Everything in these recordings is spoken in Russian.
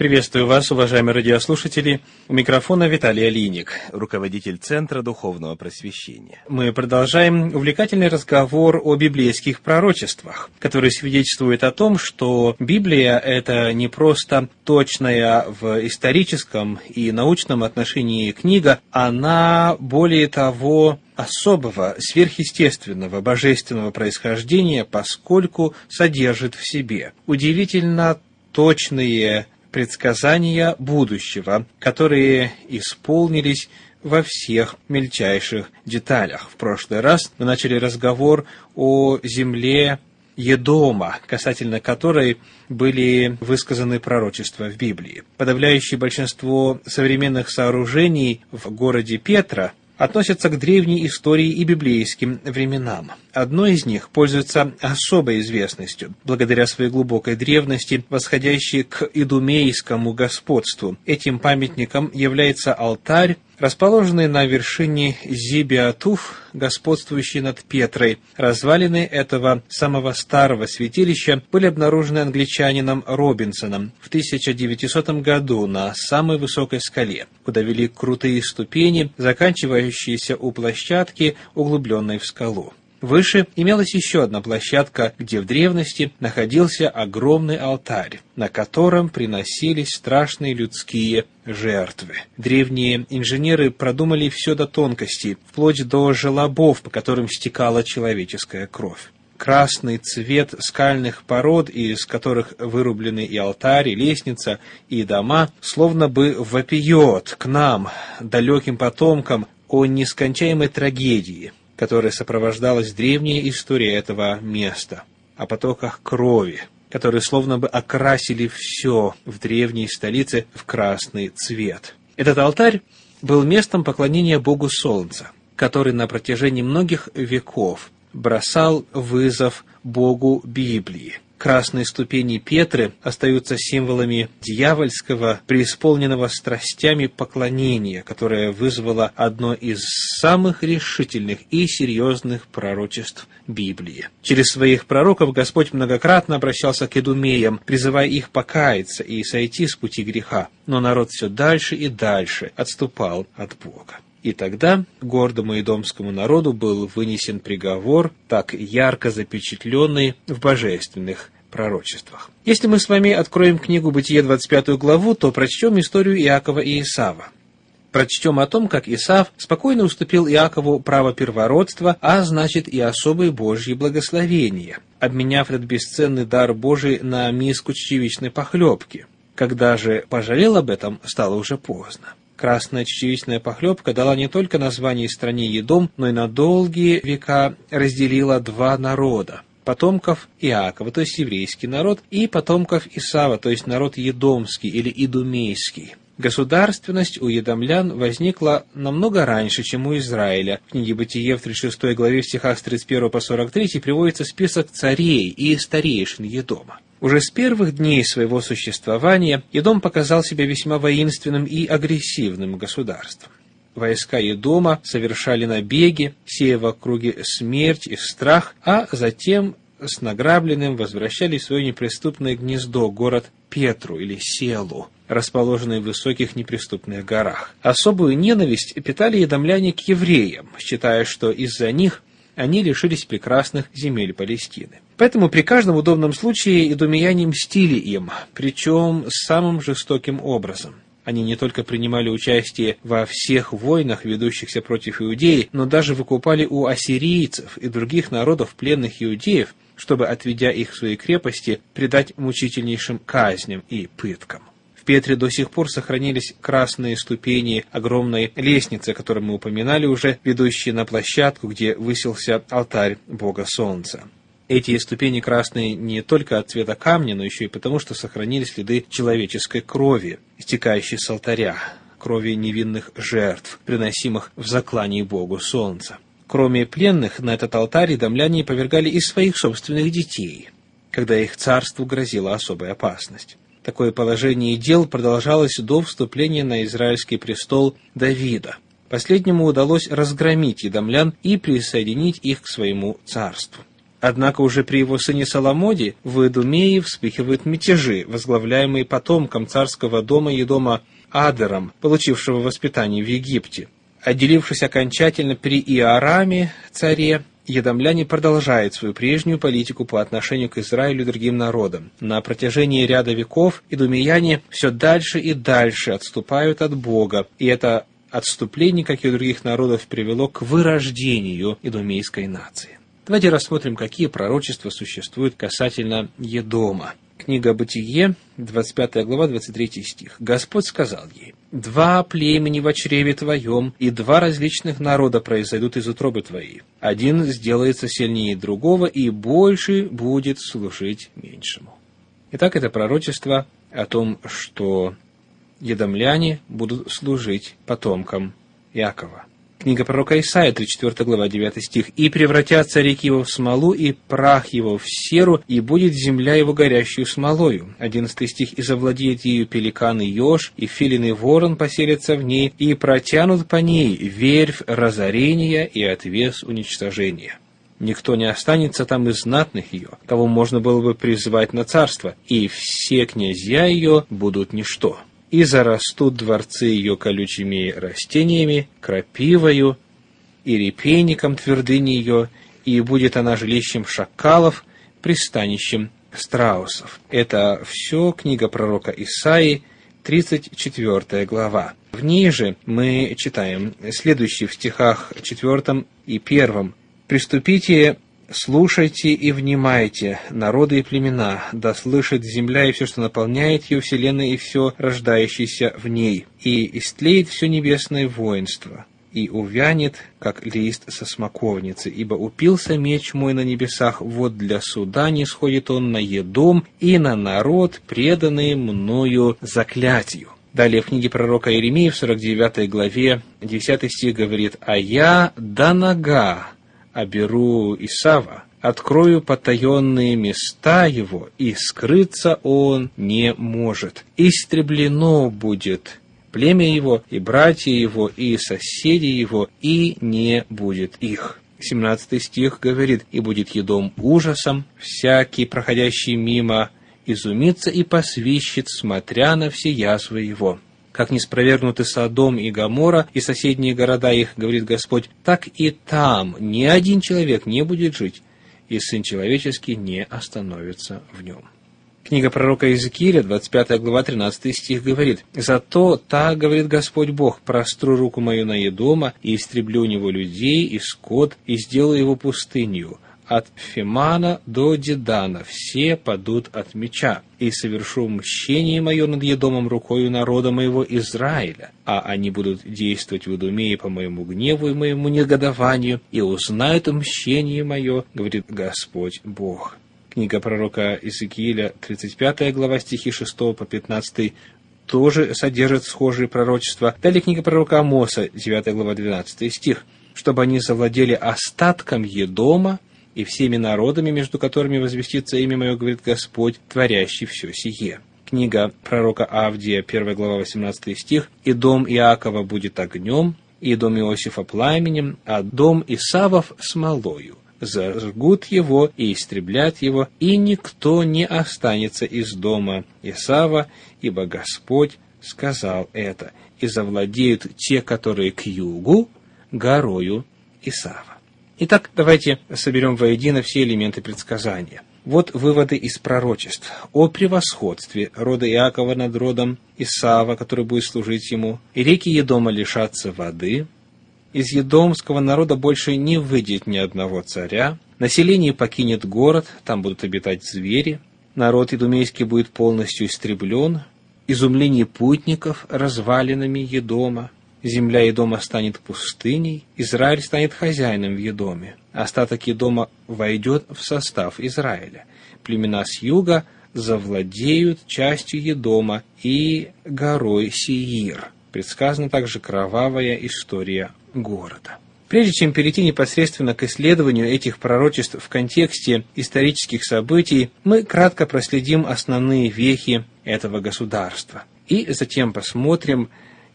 Приветствую вас, уважаемые радиослушатели. У микрофона Виталий Алиник, руководитель Центра Духовного Просвещения. Мы продолжаем увлекательный разговор о библейских пророчествах, которые свидетельствуют о том, что Библия – это не просто точная в историческом и научном отношении книга, она, более того, особого, сверхъестественного, божественного происхождения, поскольку содержит в себе удивительно точные предсказания будущего, которые исполнились во всех мельчайших деталях. В прошлый раз мы начали разговор о земле Едома, касательно которой были высказаны пророчества в Библии. Подавляющее большинство современных сооружений в городе Петра относятся к древней истории и библейским временам. Одно из них пользуется особой известностью, благодаря своей глубокой древности, восходящей к идумейскому господству. Этим памятником является алтарь, расположенный на вершине Зибиатуф, господствующий над Петрой. Развалины этого самого старого святилища были обнаружены англичанином Робинсоном в 1900 году на самой высокой скале, куда вели крутые ступени, заканчивающиеся у площадки, углубленной в скалу. Выше имелась еще одна площадка, где в древности находился огромный алтарь, на котором приносились страшные людские жертвы. Древние инженеры продумали все до тонкости, вплоть до желобов, по которым стекала человеческая кровь красный цвет скальных пород, из которых вырублены и алтарь, и лестница, и дома, словно бы вопиет к нам, далеким потомкам, о нескончаемой трагедии, которой сопровождалась древняя история этого места, о потоках крови, которые словно бы окрасили все в древней столице в красный цвет. Этот алтарь был местом поклонения Богу Солнца, который на протяжении многих веков бросал вызов Богу Библии – красные ступени Петры остаются символами дьявольского, преисполненного страстями поклонения, которое вызвало одно из самых решительных и серьезных пророчеств Библии. Через своих пророков Господь многократно обращался к идумеям, призывая их покаяться и сойти с пути греха, но народ все дальше и дальше отступал от Бога. И тогда гордому идомскому народу был вынесен приговор, так ярко запечатленный в божественных пророчествах. Если мы с вами откроем книгу Бытие 25 главу, то прочтем историю Иакова и Исава. Прочтем о том, как Исав спокойно уступил Иакову право первородства, а значит и особые Божьи благословения, обменяв этот бесценный дар Божий на миску чечевичной похлебки. Когда же пожалел об этом, стало уже поздно. Красная чечевичная похлебка дала не только название стране Едом, но и на долгие века разделила два народа потомков Иакова, то есть еврейский народ, и потомков Исава, то есть народ едомский или идумейский. Государственность у едомлян возникла намного раньше, чем у Израиля. В книге Бытие в 36 главе в стихах с 31 по 43 приводится список царей и старейшин Едома. Уже с первых дней своего существования Едом показал себя весьма воинственным и агрессивным государством. Войска Едома совершали набеги, сея в округе смерть и страх, а затем с награбленным возвращались в свое неприступное гнездо, город Петру или Селу, расположенный в высоких неприступных горах. Особую ненависть питали едомляне к евреям, считая, что из-за них они лишились прекрасных земель Палестины. Поэтому при каждом удобном случае идумияне мстили им, причем самым жестоким образом. Они не только принимали участие во всех войнах, ведущихся против иудеи, но даже выкупали у ассирийцев и других народов пленных иудеев, чтобы, отведя их в свои крепости, предать мучительнейшим казням и пыткам. В Петре до сих пор сохранились красные ступени огромной лестницы, которую мы упоминали уже, ведущие на площадку, где высился алтарь Бога Солнца. Эти ступени красные не только от цвета камня, но еще и потому, что сохранились следы человеческой крови, истекающей с алтаря, крови невинных жертв, приносимых в заклании Богу Солнца. Кроме пленных, на этот алтарь домляне повергали и своих собственных детей, когда их царству грозила особая опасность. Такое положение дел продолжалось до вступления на израильский престол Давида. Последнему удалось разгромить едомлян и присоединить их к своему царству. Однако уже при его сыне Соломоде в Идумее вспыхивают мятежи, возглавляемые потомком царского дома и дома Адером, получившего воспитание в Египте. Отделившись окончательно при Иораме, царе, едомляне продолжают свою прежнюю политику по отношению к Израилю и другим народам. На протяжении ряда веков идумеяне все дальше и дальше отступают от Бога, и это отступление, как и у других народов, привело к вырождению идумейской нации. Давайте рассмотрим, какие пророчества существуют касательно Едома. Книга Бытие, 25 глава, 23 стих. «Господь сказал ей, «Два племени в чреве твоем, и два различных народа произойдут из утробы твоей. Один сделается сильнее другого, и больше будет служить меньшему». Итак, это пророчество о том, что едомляне будут служить потомкам Якова. Книга пророка Исаия, 34 глава, 9 стих. «И превратятся реки его в смолу, и прах его в серу, и будет земля его горящую смолою». 11 стих. «И завладеет ею пеликан и еж, и филин и ворон поселятся в ней, и протянут по ней верфь разорения и отвес уничтожения». Никто не останется там из знатных ее, кого можно было бы призвать на царство, и все князья ее будут ничто и зарастут дворцы ее колючими растениями, крапивою и репейником твердыни ее, и будет она жилищем шакалов, пристанищем страусов. Это все книга пророка Исаии, 34 глава. В ней же мы читаем следующие в стихах 4 и 1. «Приступите Слушайте и внимайте, народы и племена, да слышит земля и все, что наполняет ее, вселенная и все рождающееся в ней, и истлеет все небесное воинство, и увянет, как лист со смоковницы, ибо упился меч мой на небесах, вот для суда не сходит он на едом и на народ, преданный мною заклятию. Далее в книге пророка Иеремии в 49 главе 10 стих говорит «А я да нога, оберу Исава, открою потаенные места его, и скрыться он не может. Истреблено будет племя его, и братья его, и соседи его, и не будет их. 17 стих говорит, «И будет едом ужасом, всякий, проходящий мимо, изумится и посвищет, смотря на все язвы его» как не спровергнуты Содом и Гамора и соседние города их, говорит Господь, так и там ни один человек не будет жить, и Сын Человеческий не остановится в нем. Книга пророка Иезекииля, 25 глава, 13 стих говорит, «Зато так, говорит Господь Бог, простру руку мою на Едома, и истреблю у него людей и скот, и сделаю его пустынью, от Фимана до Дедана все падут от меча, и совершу мщение мое над Едомом рукою народа моего Израиля, а они будут действовать в Идумее по моему гневу и моему негодованию, и узнают мщение мое, говорит Господь Бог». Книга пророка Иезекииля, 35 глава, стихи 6 по 15, тоже содержит схожие пророчества. Далее книга пророка Амоса, 9 глава, 12 стих. «Чтобы они завладели остатком Едома, и всеми народами, между которыми возвестится имя мое, говорит Господь, творящий все сие». Книга пророка Авдия, 1 глава, 18 стих. «И дом Иакова будет огнем, и дом Иосифа пламенем, а дом Исавов смолою. Зажгут его и истреблят его, и никто не останется из дома Исава, ибо Господь сказал это, и завладеют те, которые к югу, горою Исава. Итак, давайте соберем воедино все элементы предсказания. Вот выводы из пророчеств о превосходстве рода Иакова над родом Исава, который будет служить ему. И реки Едома лишатся воды. Из едомского народа больше не выйдет ни одного царя. Население покинет город, там будут обитать звери. Народ идумейский будет полностью истреблен. Изумление путников развалинами Едома. Земля Едома станет пустыней, Израиль станет хозяином в Едоме. Остаток Едома войдет в состав Израиля. Племена с юга завладеют частью Едома и горой Сиир. Предсказана также кровавая история города. Прежде чем перейти непосредственно к исследованию этих пророчеств в контексте исторических событий, мы кратко проследим основные вехи этого государства. И затем посмотрим,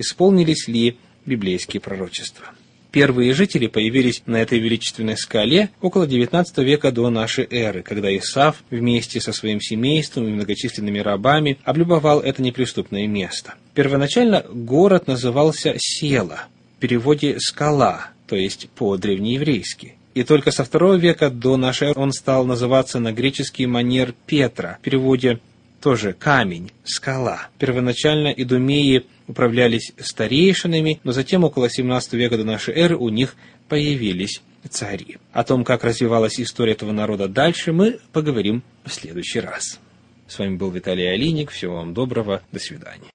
исполнились ли библейские пророчества. Первые жители появились на этой величественной скале около XIX века до нашей эры, когда Исав вместе со своим семейством и многочисленными рабами облюбовал это неприступное место. Первоначально город назывался Села, в переводе «скала», то есть по-древнееврейски. И только со второго века до нашей эры он стал называться на греческий манер Петра, в переводе тоже камень, скала. Первоначально идумеи управлялись старейшинами, но затем около 17 века до нашей эры у них появились цари. О том, как развивалась история этого народа дальше, мы поговорим в следующий раз. С вами был Виталий Алиник. Всего вам доброго. До свидания.